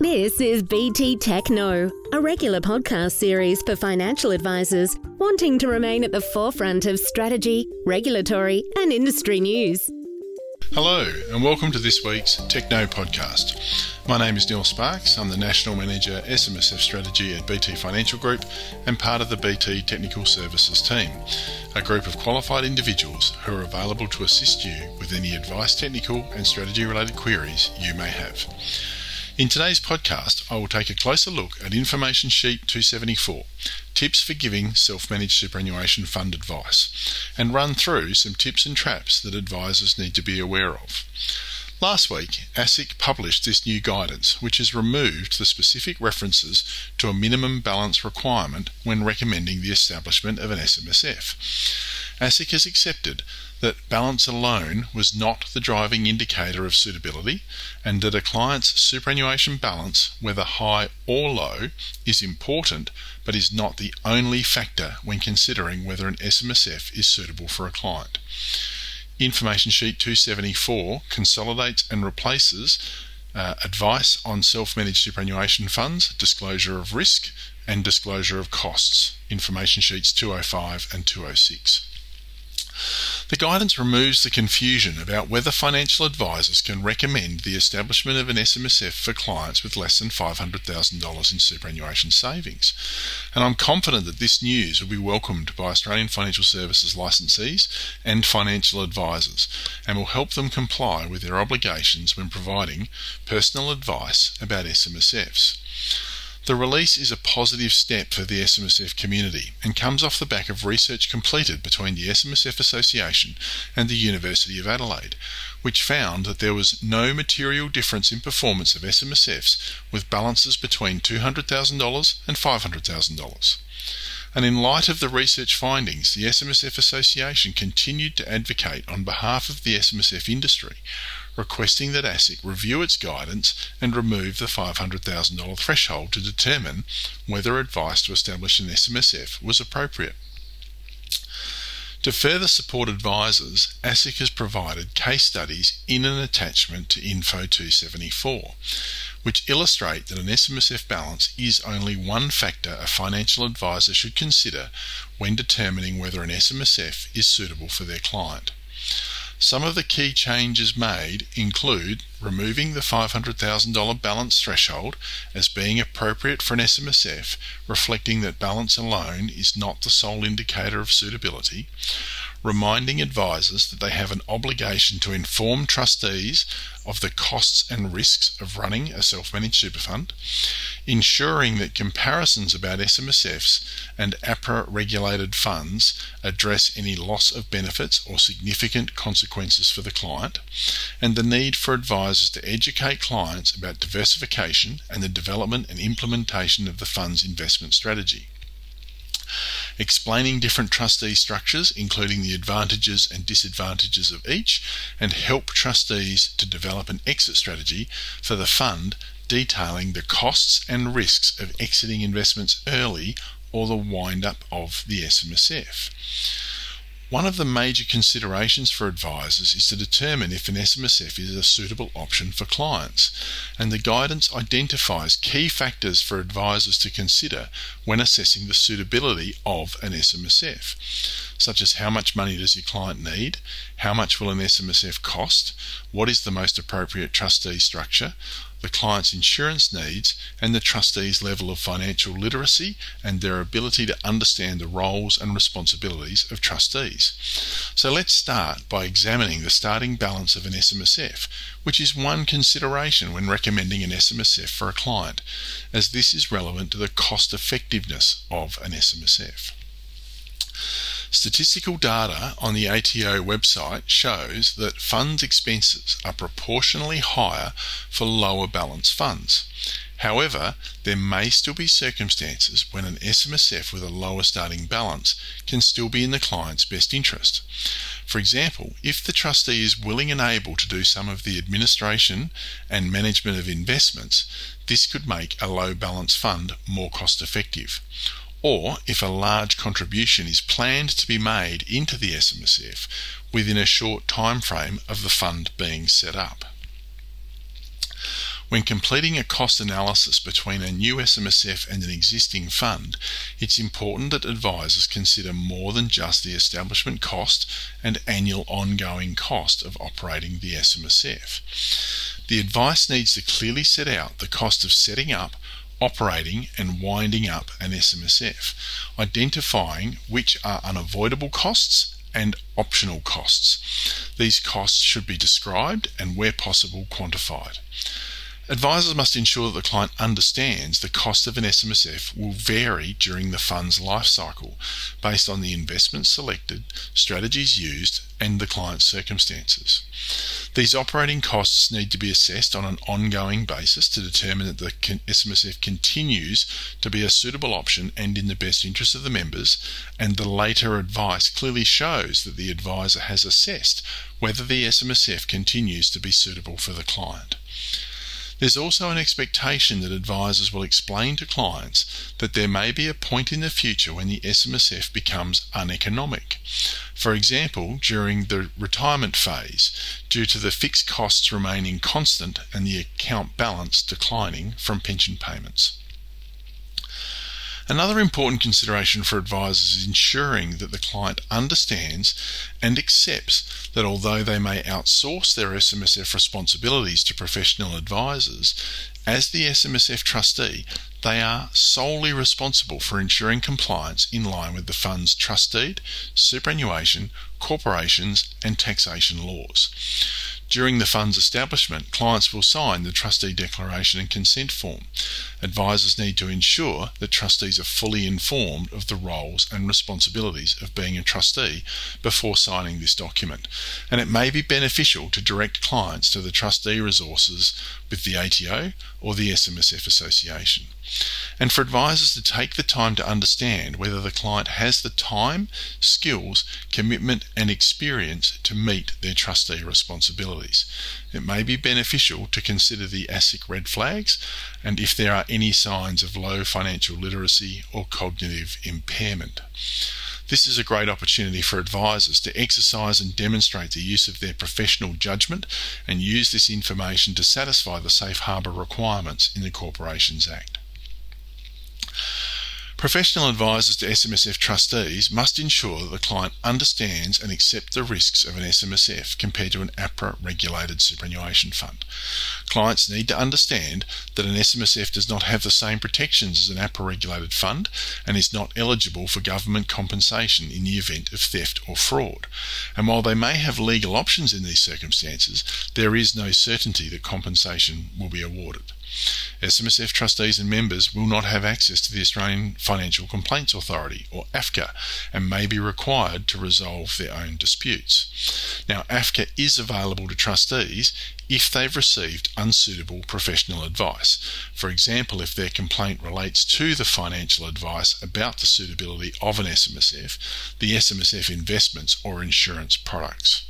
This is BT Tech Knows, a regular podcast series for financial advisors wanting to remain at the forefront of strategy, regulatory, and industry news. Hello, and welcome to this week's Tech Knows podcast. My name is Neil Sparks. I'm the National Manager SMSF Strategy at BT Financial Group and part of the BT Technical Services team, a group of qualified individuals who are available to assist you with any advice, technical, and strategy related queries you may have. In today's podcast, I will take a closer look at Information Sheet 274 Tips for Giving Self Managed Superannuation Fund Advice and run through some tips and traps that advisors need to be aware of. Last week, ASIC published this new guidance, which has removed the specific references to a minimum balance requirement when recommending the establishment of an SMSF. ASIC has accepted that balance alone was not the driving indicator of suitability and that a client's superannuation balance, whether high or low, is important but is not the only factor when considering whether an SMSF is suitable for a client. Information Sheet 274 consolidates and replaces uh, advice on self managed superannuation funds, disclosure of risk, and disclosure of costs. Information Sheets 205 and 206. The guidance removes the confusion about whether financial advisors can recommend the establishment of an SMSF for clients with less than $500,000 in superannuation savings. And I'm confident that this news will be welcomed by Australian financial services licensees and financial advisors and will help them comply with their obligations when providing personal advice about SMSFs. The release is a positive step for the SMSF community and comes off the back of research completed between the SMSF Association and the University of Adelaide, which found that there was no material difference in performance of SMSFs with balances between $200,000 and $500,000. And in light of the research findings, the SMSF Association continued to advocate on behalf of the SMSF industry, requesting that ASIC review its guidance and remove the $500,000 threshold to determine whether advice to establish an SMSF was appropriate. To further support advisors, ASIC has provided case studies in an attachment to Info 274, which illustrate that an SMSF balance is only one factor a financial advisor should consider when determining whether an SMSF is suitable for their client. Some of the key changes made include removing the $500,000 balance threshold as being appropriate for an SMSF, reflecting that balance alone is not the sole indicator of suitability, reminding advisors that they have an obligation to inform trustees of the costs and risks of running a self managed super fund, ensuring that comparisons about SMSFs and APRA regulated funds address any loss of benefits or significant consequences for the client, and the need for advisors to educate clients about diversification and the development and implementation of the fund's investment strategy explaining different trustee structures, including the advantages and disadvantages of each, and help trustees to develop an exit strategy for the fund detailing the costs and risks of exiting investments early or the wind up of the SMSF. One of the major considerations for advisors is to determine if an SMSF is a suitable option for clients, and the guidance identifies key factors for advisors to consider when assessing the suitability of an SMSF, such as how much money does your client need, how much will an SMSF cost, what is the most appropriate trustee structure, the client's insurance needs, and the trustee's level of financial literacy and their ability to understand the roles and responsibilities of trustees. So let's start by examining the starting balance of an SMSF, which is one consideration when recommending an SMSF for a client, as this is relevant to the cost effectiveness of an SMSF. Statistical data on the ATO website shows that funds expenses are proportionally higher for lower balance funds. However, there may still be circumstances when an SMSF with a lower starting balance can still be in the client's best interest. For example, if the trustee is willing and able to do some of the administration and management of investments, this could make a low balance fund more cost effective or if a large contribution is planned to be made into the SMSF within a short time frame of the fund being set up. When completing a cost analysis between a new SMSF and an existing fund, it's important that advisors consider more than just the establishment cost and annual ongoing cost of operating the SMSF. The advice needs to clearly set out the cost of setting up, operating and winding up an SMSF, identifying which are unavoidable costs and optional costs. These costs should be described and, where possible, quantified. Advisors must ensure that the client understands the cost of an SMSF will vary during the fund's life cycle based on the investments selected, strategies used, and the client's circumstances. These operating costs need to be assessed on an ongoing basis to determine that the SMSF continues to be a suitable option and in the best interest of the members, and the later advice clearly shows that the advisor has assessed whether the SMSF continues to be suitable for the client. There's also an expectation that advisors will explain to clients that there may be a point in the future when the SMSF becomes uneconomic. For example, during the retirement phase, due to the fixed costs remaining constant and the account balance declining from pension payments. Another important consideration for advisors is ensuring that the client understands and accepts that although they may outsource their SMSF responsibilities to professional advisors, as the SMSF trustee, they are solely responsible for ensuring compliance in line with the fund's trustee, superannuation, corporations, and taxation laws. During the fund's establishment, clients will sign the trustee declaration and consent form. Advisors need to ensure that trustees are fully informed of the roles and responsibilities of being a trustee before signing this document, and it may be beneficial to direct clients to the trustee resources with the ATO or the SMSF Association and for advisors to take the time to understand whether the client has the time, skills, commitment, and experience to meet their trustee responsibilities. It may be beneficial to consider the ASIC red flags and if there are any signs of low financial literacy or cognitive impairment. This is a great opportunity for advisors to exercise and demonstrate the use of their professional judgment and use this information to satisfy the safe harbour requirements in the Corporations Act. Professional advisors to SMSF trustees must ensure that the client understands and accepts the risks of an SMSF compared to an APRA regulated superannuation fund. Clients need to understand that an SMSF does not have the same protections as an APRA regulated fund and is not eligible for government compensation in the event of theft or fraud. And while they may have legal options in these circumstances, there is no certainty that compensation will be awarded. SMSF trustees and members will not have access to the Australian Financial Complaints Authority, or AFCA, and may be required to resolve their own disputes. Now, AFCA is available to trustees if they've received unsuitable professional advice. For example, if their complaint relates to the financial advice about the suitability of an SMSF, the SMSF investments or insurance products.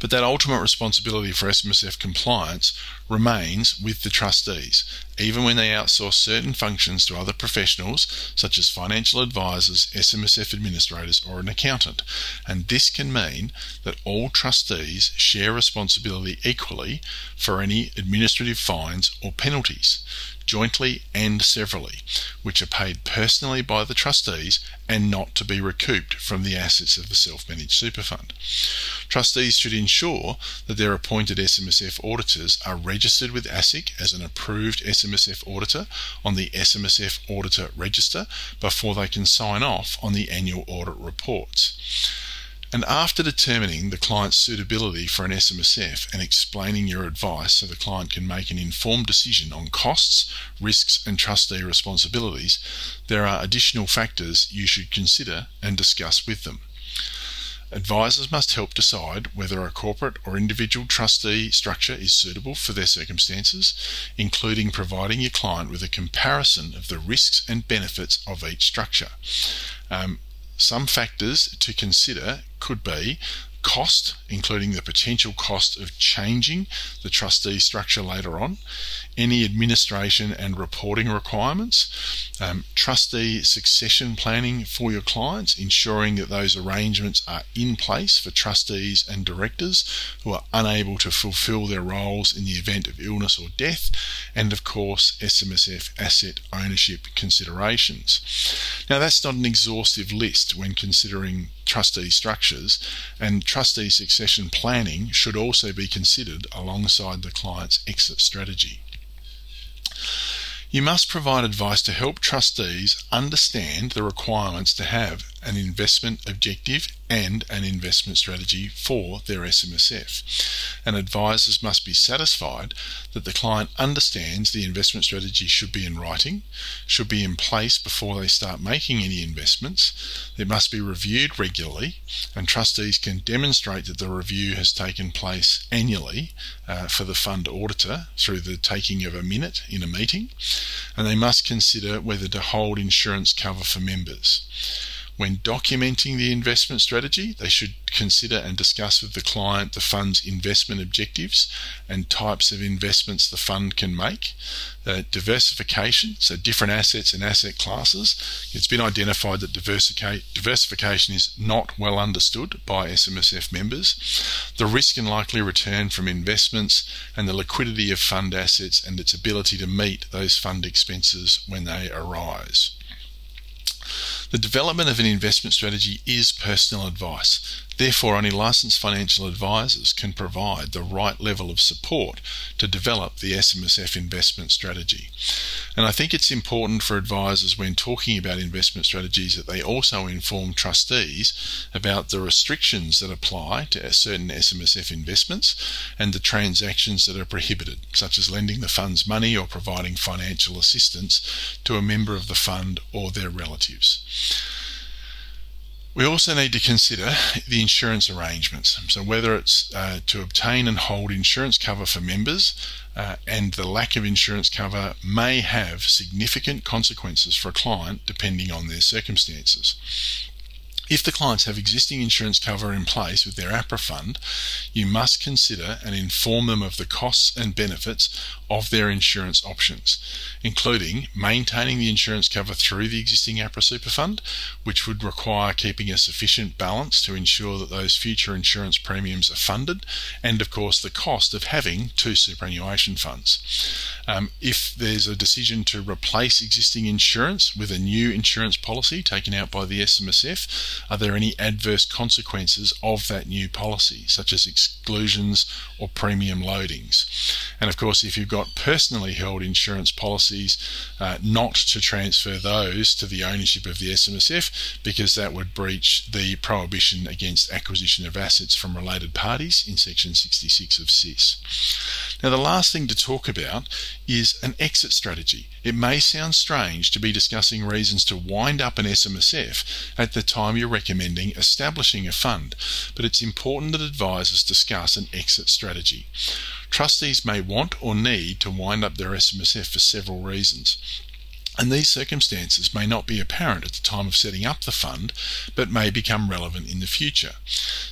But that ultimate responsibility for SMSF compliance remains with the trustees, even when they outsource certain functions to other professionals, such as financial advisors, SMSF administrators, or an accountant. And this can mean that all trustees share responsibility equally for any administrative fines or penalties jointly and severally, which are paid personally by the trustees and not to be recouped from the assets of the self managed super fund. Trustees should ensure that their appointed SMSF auditors are registered with ASIC as an approved SMSF auditor on the SMSF Auditor Register before they can sign off on the annual audit reports. And after determining the client's suitability for an SMSF and explaining your advice so the client can make an informed decision on costs, risks, and trustee responsibilities, there are additional factors you should consider and discuss with them. Advisors must help decide whether a corporate or individual trustee structure is suitable for their circumstances, including providing your client with a comparison of the risks and benefits of each structure. Um, some factors to consider could be cost, including the potential cost of changing the trustee structure later on, any administration and reporting requirements, um, trustee succession planning for your clients, ensuring that those arrangements are in place for trustees and directors who are unable to fulfill their roles in the event of illness or death, and of course, SMSF asset ownership considerations. Now, that's not an exhaustive list when considering trustee structures, and trustee succession planning should also be considered alongside the client's exit strategy. You must provide advice to help trustees understand the requirements to have an investment objective and an investment strategy for their SMSF. And advisors must be satisfied that the client understands the investment strategy should be in writing, should be in place before they start making any investments. It must be reviewed regularly, and trustees can demonstrate that the review has taken place annually uh, for the fund auditor through the taking of a minute in a meeting, and they must consider whether to hold insurance cover for members. When documenting the investment strategy, they should consider and discuss with the client the fund's investment objectives and types of investments the fund can make. Uh, diversification, so different assets and asset classes. It's been identified that diversification is not well understood by SMSF members. The risk and likely return from investments and the liquidity of fund assets and its ability to meet those fund expenses when they arise. The development of an investment strategy is personal advice. Therefore, only licensed financial advisors can provide the right level of support to develop the SMSF investment strategy. And I think it's important for advisors when talking about investment strategies that they also inform trustees about the restrictions that apply to certain SMSF investments and the transactions that are prohibited, such as lending the fund's money or providing financial assistance to a member of the fund or their relatives. We also need to consider the insurance arrangements. So, whether it's uh, to obtain and hold insurance cover for members, uh, and the lack of insurance cover may have significant consequences for a client depending on their circumstances. If the clients have existing insurance cover in place with their APRA fund, you must consider and inform them of the costs and benefits of their insurance options, including maintaining the insurance cover through the existing APRA super fund, which would require keeping a sufficient balance to ensure that those future insurance premiums are funded, and of course the cost of having two superannuation funds. Um, if there's a decision to replace existing insurance with a new insurance policy taken out by the SMSF, are there any adverse consequences of that new policy, such as exclusions or premium loadings? And of course, if you've got personally held insurance policies, uh, not to transfer those to the ownership of the SMSF because that would breach the prohibition against acquisition of assets from related parties in section 66 of SIS. Now, the last thing to talk about is an exit strategy. It may sound strange to be discussing reasons to wind up an SMSF at the time you're recommending establishing a fund, but it's important that advisors discuss an exit strategy. Trustees may want or need to wind up their SMSF for several reasons and these circumstances may not be apparent at the time of setting up the fund, but may become relevant in the future.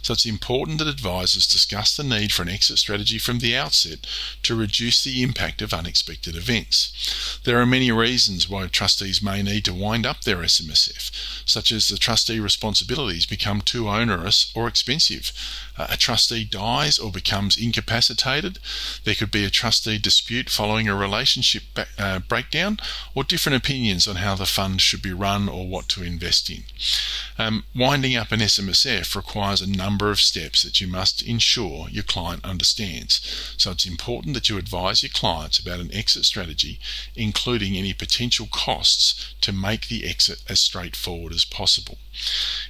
So it's important that advisors discuss the need for an exit strategy from the outset to reduce the impact of unexpected events. There are many reasons why trustees may need to wind up their SMSF, such as the trustee responsibilities become too onerous or expensive. A trustee dies or becomes incapacitated. There could be a trustee dispute following a relationship uh, breakdown or different opinions on how the fund should be run or what to invest in. Um, winding up an SMSF requires a number of steps that you must ensure your client understands. So it's important that you advise your clients about an exit strategy, including any potential costs to make the exit as straightforward as possible.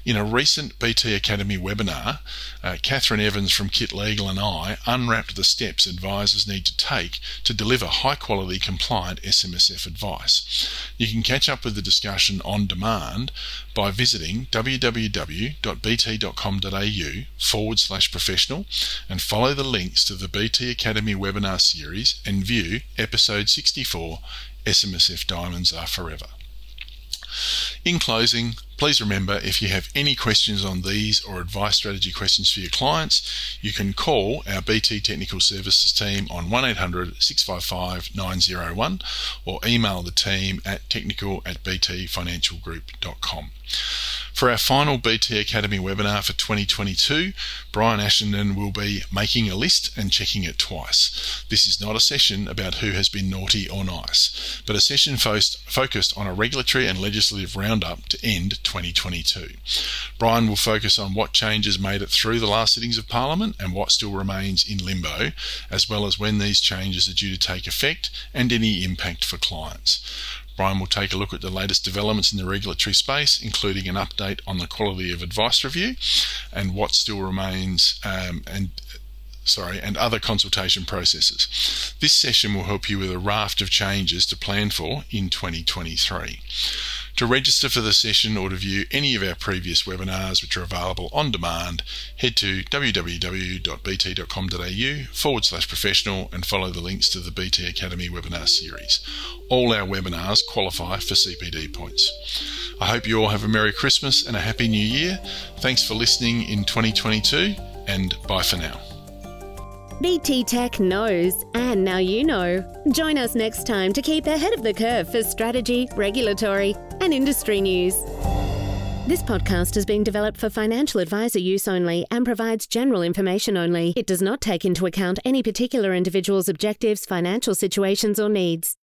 In a recent BT Academy webinar, uh, Catherine Evans from Kit Legal and I unwrapped the steps advisors need to take to deliver high quality compliant SMSF advice. You can catch up with the discussion on demand by visiting www.bt.com.au forward slash professional and follow the links to the BT Academy webinar series and view episode 64 SMSF Diamonds Are Forever. In closing, please remember if you have any questions on these or advice strategy questions for your clients, you can call our BT Technical Services team on 1800 655 901 or email the team at technical at btfinancialgroup.com. For our final BT Academy webinar for 2022, Brian Ashenden will be making a list and checking it twice. This is not a session about who has been naughty or nice, but a session focused on a regulatory and legislative roundup to end 2022. Brian will focus on what changes made it through the last sittings of Parliament and what still remains in limbo, as well as when these changes are due to take effect and any impact for clients. Brian will take a look at the latest developments in the regulatory space, including an update on the quality of advice review and what still remains um, and sorry, and other consultation processes. This session will help you with a raft of changes to plan for in 2023. To register for the session or to view any of our previous webinars, which are available on demand, head to www.bt.com.au forward slash professional and follow the links to the BT Academy webinar series. All our webinars qualify for CPD points. I hope you all have a Merry Christmas and a Happy New Year. Thanks for listening in 2022 and bye for now. BT Tech knows, and now you know. Join us next time to keep ahead of the curve for strategy, regulatory, and industry news. This podcast has been developed for financial advisor use only and provides general information only. It does not take into account any particular individual's objectives, financial situations, or needs.